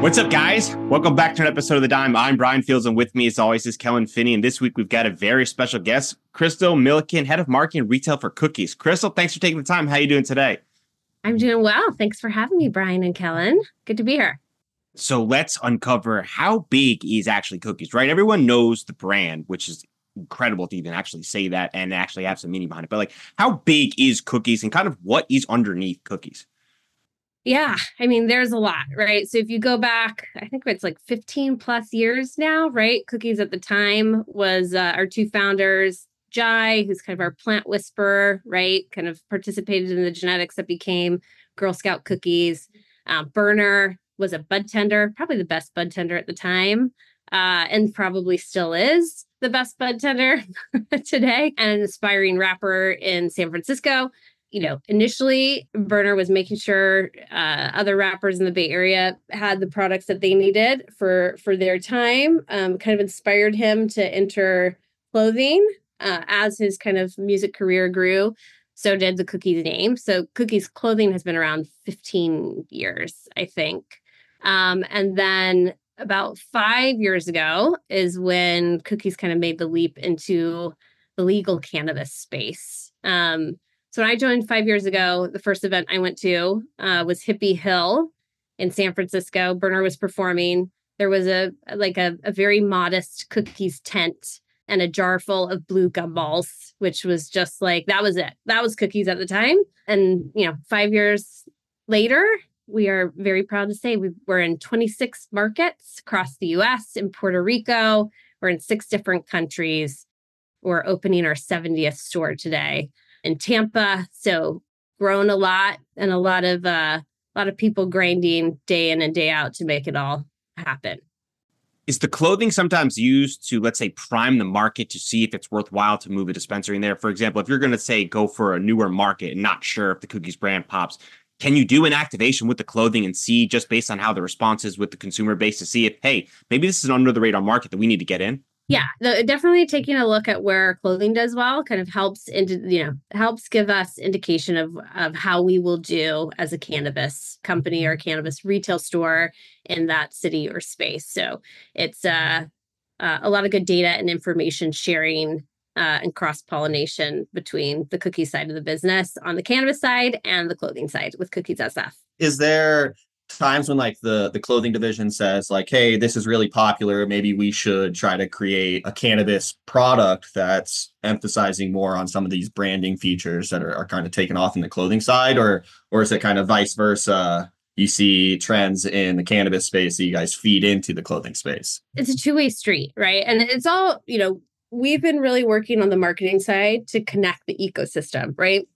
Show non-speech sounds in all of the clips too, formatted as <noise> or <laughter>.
What's up, guys? Welcome back to an episode of The Dime. I'm Brian Fields, and with me, as always, is Kellen Finney. And this week, we've got a very special guest, Crystal Millican, head of marketing and retail for Cookies. Crystal, thanks for taking the time. How are you doing today? I'm doing well. Thanks for having me, Brian and Kellen. Good to be here. So let's uncover how big is actually Cookies, right? Everyone knows the brand, which is incredible to even actually say that and actually have some meaning behind it. But like, how big is Cookies, and kind of what is underneath Cookies? Yeah, I mean, there's a lot, right? So if you go back, I think it's like 15 plus years now, right? Cookies at the time was uh, our two founders, Jai, who's kind of our plant whisperer, right? Kind of participated in the genetics that became Girl Scout cookies. Um, Berner was a bud tender, probably the best bud tender at the time, uh, and probably still is the best bud tender <laughs> today, and an aspiring rapper in San Francisco you know, initially Berner was making sure uh, other rappers in the Bay Area had the products that they needed for for their time. Um, kind of inspired him to enter clothing uh, as his kind of music career grew. So did the Cookies name. So Cookies clothing has been around 15 years, I think. Um, and then about five years ago is when Cookies kind of made the leap into the legal cannabis space. Um, so when I joined five years ago, the first event I went to uh, was Hippie Hill in San Francisco. Berner was performing. There was a like a, a very modest cookies tent and a jar full of blue gumballs, which was just like that was it. That was cookies at the time. And you know, five years later, we are very proud to say we, we're in 26 markets across the US, in Puerto Rico. We're in six different countries. We're opening our 70th store today in Tampa. So grown a lot and a lot of uh, a lot of people grinding day in and day out to make it all happen. Is the clothing sometimes used to, let's say, prime the market to see if it's worthwhile to move a dispensary in there? For example, if you're going to say go for a newer market and not sure if the cookies brand pops, can you do an activation with the clothing and see just based on how the response is with the consumer base to see if, hey, maybe this is an under the radar market that we need to get in? Yeah the, definitely taking a look at where clothing does well kind of helps into you know helps give us indication of of how we will do as a cannabis company or cannabis retail store in that city or space. So it's uh, uh, a lot of good data and information sharing uh, and cross pollination between the cookie side of the business on the cannabis side and the clothing side with cookies sf is there times when like the the clothing division says like hey this is really popular. Maybe we should try to create a cannabis product that's emphasizing more on some of these branding features that are, are kind of taken off in the clothing side or or is it kind of vice versa? You see trends in the cannabis space that you guys feed into the clothing space. It's a two-way street right? And it's all you know we've been really working on the marketing side to connect the ecosystem right?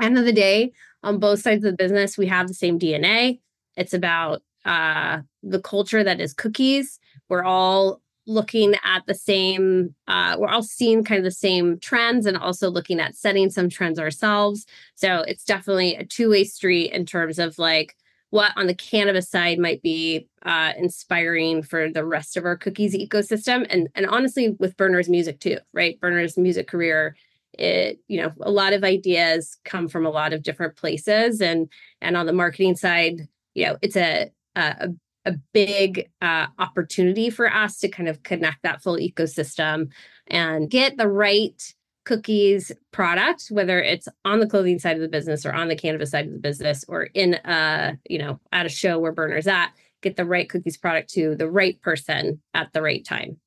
End of the day on both sides of the business we have the same dna it's about uh, the culture that is cookies. We're all looking at the same, uh, we're all seeing kind of the same trends and also looking at setting some trends ourselves. So it's definitely a two way street in terms of like what on the cannabis side might be uh, inspiring for the rest of our cookies ecosystem. And, and honestly, with Berner's music too, right? Berner's music career it you know a lot of ideas come from a lot of different places and and on the marketing side you know it's a a, a big uh, opportunity for us to kind of connect that full ecosystem and get the right cookies product whether it's on the clothing side of the business or on the cannabis side of the business or in a you know at a show where Berner's at get the right cookies product to the right person at the right time.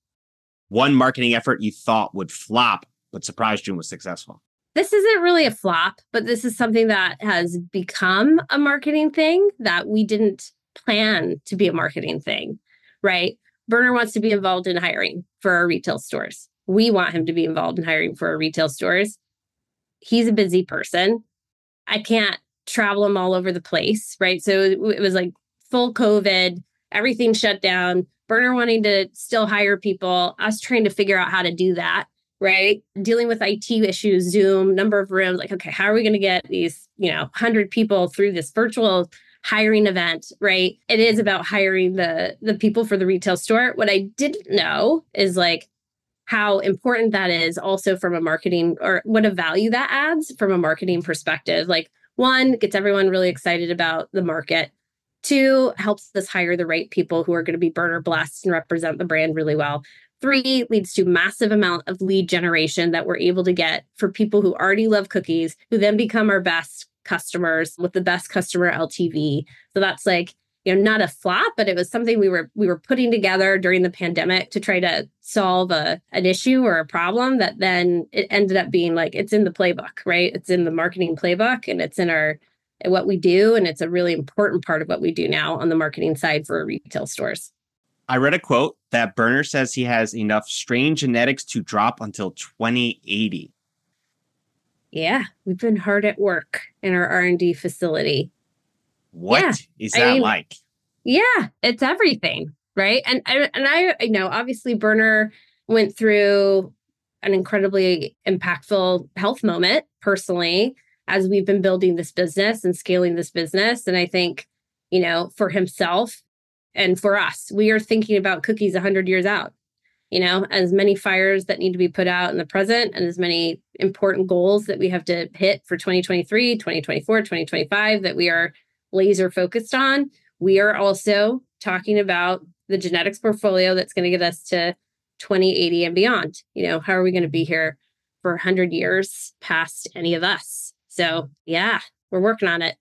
One marketing effort you thought would flop but surprised you and was successful this isn't really a flop, but this is something that has become a marketing thing that we didn't plan to be a marketing thing, right? Berner wants to be involved in hiring for our retail stores. We want him to be involved in hiring for our retail stores. He's a busy person. I can't travel him all over the place, right? So it was like full COVID, everything shut down. Berner wanting to still hire people, us trying to figure out how to do that right? Dealing with IT issues, Zoom, number of rooms, like, okay, how are we going to get these, you know, 100 people through this virtual hiring event, right? It is about hiring the the people for the retail store. What I didn't know is like how important that is also from a marketing or what a value that adds from a marketing perspective. Like one gets everyone really excited about the market. Two helps us hire the right people who are going to be Berner blessed and represent the brand really well. Three leads to massive amount of lead generation that we're able to get for people who already love cookies, who then become our best customers with the best customer LTV. So that's like, you know, not a flop, but it was something we were we were putting together during the pandemic to try to solve a an issue or a problem that then it ended up being like it's in the playbook, right? It's in the marketing playbook and it's in our what we do and it's a really important part of what we do now on the marketing side for retail stores. I read a quote that Berner says he has enough strain genetics to drop until 2080. Yeah, we've been hard at work in our R&D facility. What Yeah, is I that mean- like? Yeah, it's everything, right? And and, and I, I know obviously Berner went through an incredibly impactful health moment personally as we've been building this business and scaling this business. And I think, you know, for himself and for us, we are thinking about cookies 100 years out. You know, as many fires that need to be put out in the present and as many important goals that we have to hit for 2023, 2024, 2025 that we are laser focused on we are also talking about the genetics portfolio that's going to get us to 2080 and beyond. You know, how are we going to be here for 100 years past any of us? So, yeah, we're working on it.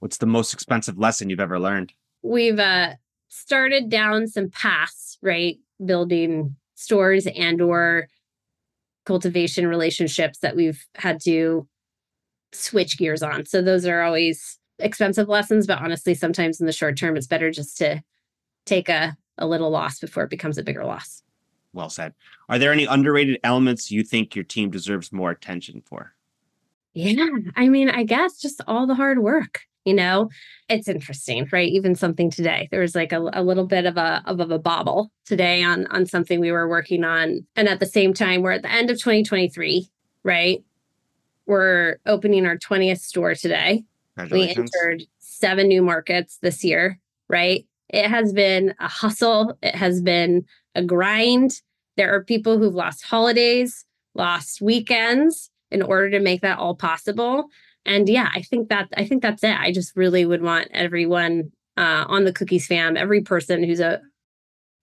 What's the most expensive lesson you've ever learned? We've uh, started down some paths, right? Building stores and or cultivation relationships that we've had to switch gears on. So those are always expensive lessons, but honestly, sometimes in the short term, it's better just to take a, a little loss before it becomes a bigger loss. Well said. Are there any underrated elements you think your team deserves more attention for? Yeah. I mean, I guess just all the hard work. You know, it's interesting, right? Even something today. There was like a, a little bit of a of, of a bobble today on on something we were working on. And at the same time, we're at the end of 2023, right? We're opening our 20th store today. We entered seven new markets this year, right? It has been a hustle, it has been a grind. There are people who've lost holidays, lost weekends in order to make that all possible. And yeah, I think that I think that's it. I just really would want everyone uh, on the Cookies fam, every person who's a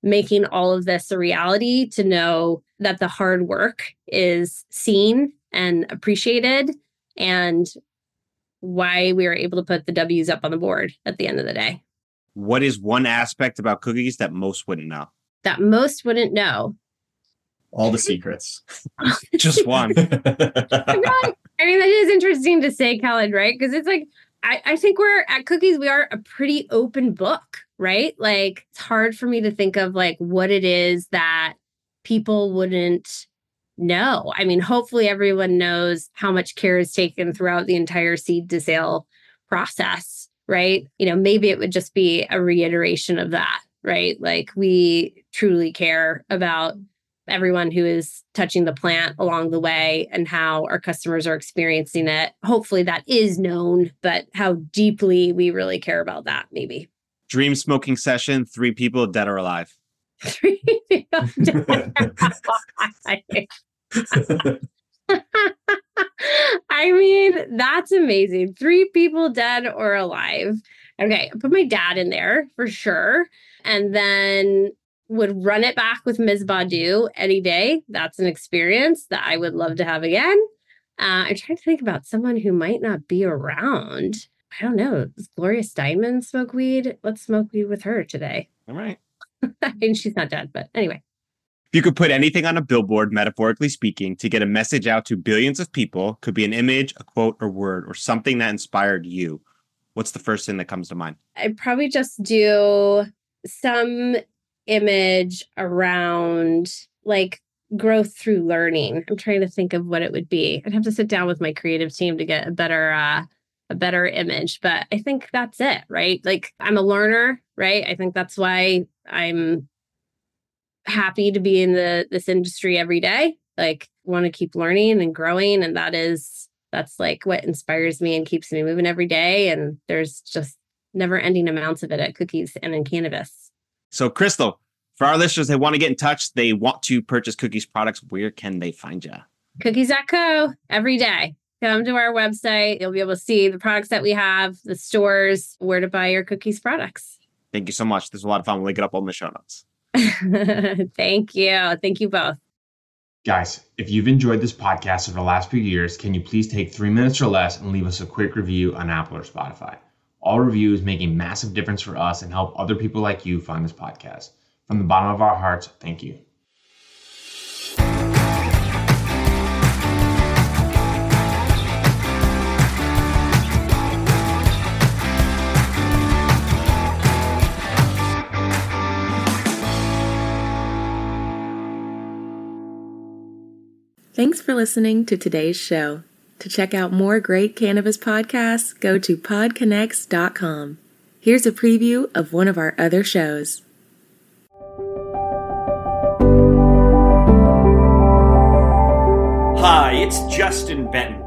making all of this a reality to know that the hard work is seen and appreciated and why we were able to put the W's up on the board at the end of the day. What is one aspect about cookies that most wouldn't know? That most wouldn't know. All the <laughs> secrets. <laughs> Just one. <laughs> I mean, that is interesting to say, Kellen, right? Because it's like, I, I think we're at Cookies, we are a pretty open book, right? Like, it's hard for me to think of like what it is that people wouldn't know. I mean, hopefully, everyone knows how much care is taken throughout the entire seed to sale process, right? You know, maybe it would just be a reiteration of that, right? Like, we truly care about everyone who is touching the plant along the way and how our customers are experiencing it. Hopefully that is known, but how deeply we really care about that, maybe. Dream smoking session, three people dead or alive. <laughs> I mean, that's amazing. Three people dead or alive. Okay, I put my dad in there for sure. And then would run it back with Ms. Badu any day. That's an experience that I would love to have again. Uh, I'm trying to think about someone who might not be around. I don't know. Does Gloria Steinem smoke weed? Let's smoke weed with her today. All right. <laughs> I mean, she's not dead, but anyway. If you could put anything on a billboard, metaphorically speaking, to get a message out to billions of people, could be an image, a quote, or word, or something that inspired you. What's the first thing that comes to mind? I'd probably just do some image around like growth through learning. I'm trying to think of what it would be. I'd have to sit down with my creative team to get a better uh a better image, but I think that's it, right? Like I'm a learner, right? I think that's why I'm happy to be in the this industry every day. Like want to keep learning and growing. And that is, that's like what inspires me and keeps me moving every day. And there's just never ending amounts of it at cookies and in cannabis. So, Crystal, for our listeners, they want to get in touch, they want to purchase cookies products, where can they find you? Cookies.co every day. Come to our website. You'll be able to see the products that we have, the stores, where to buy your cookies products. Thank you so much. This was a lot of fun. We'll link it up on the show notes. <laughs> Thank you. Thank you both. Guys, if you've enjoyed this podcast over the last few years, can you please take three minutes or less and leave us a quick review on Apple or Spotify? All reviews make a massive difference for us and help other people like you find this podcast. From the bottom of our hearts, thank you. Thanks for listening to today's show. To check out more great cannabis podcasts, go to podconnects.com. Here's a preview of one of our other shows. Hi, it's Justin Benton,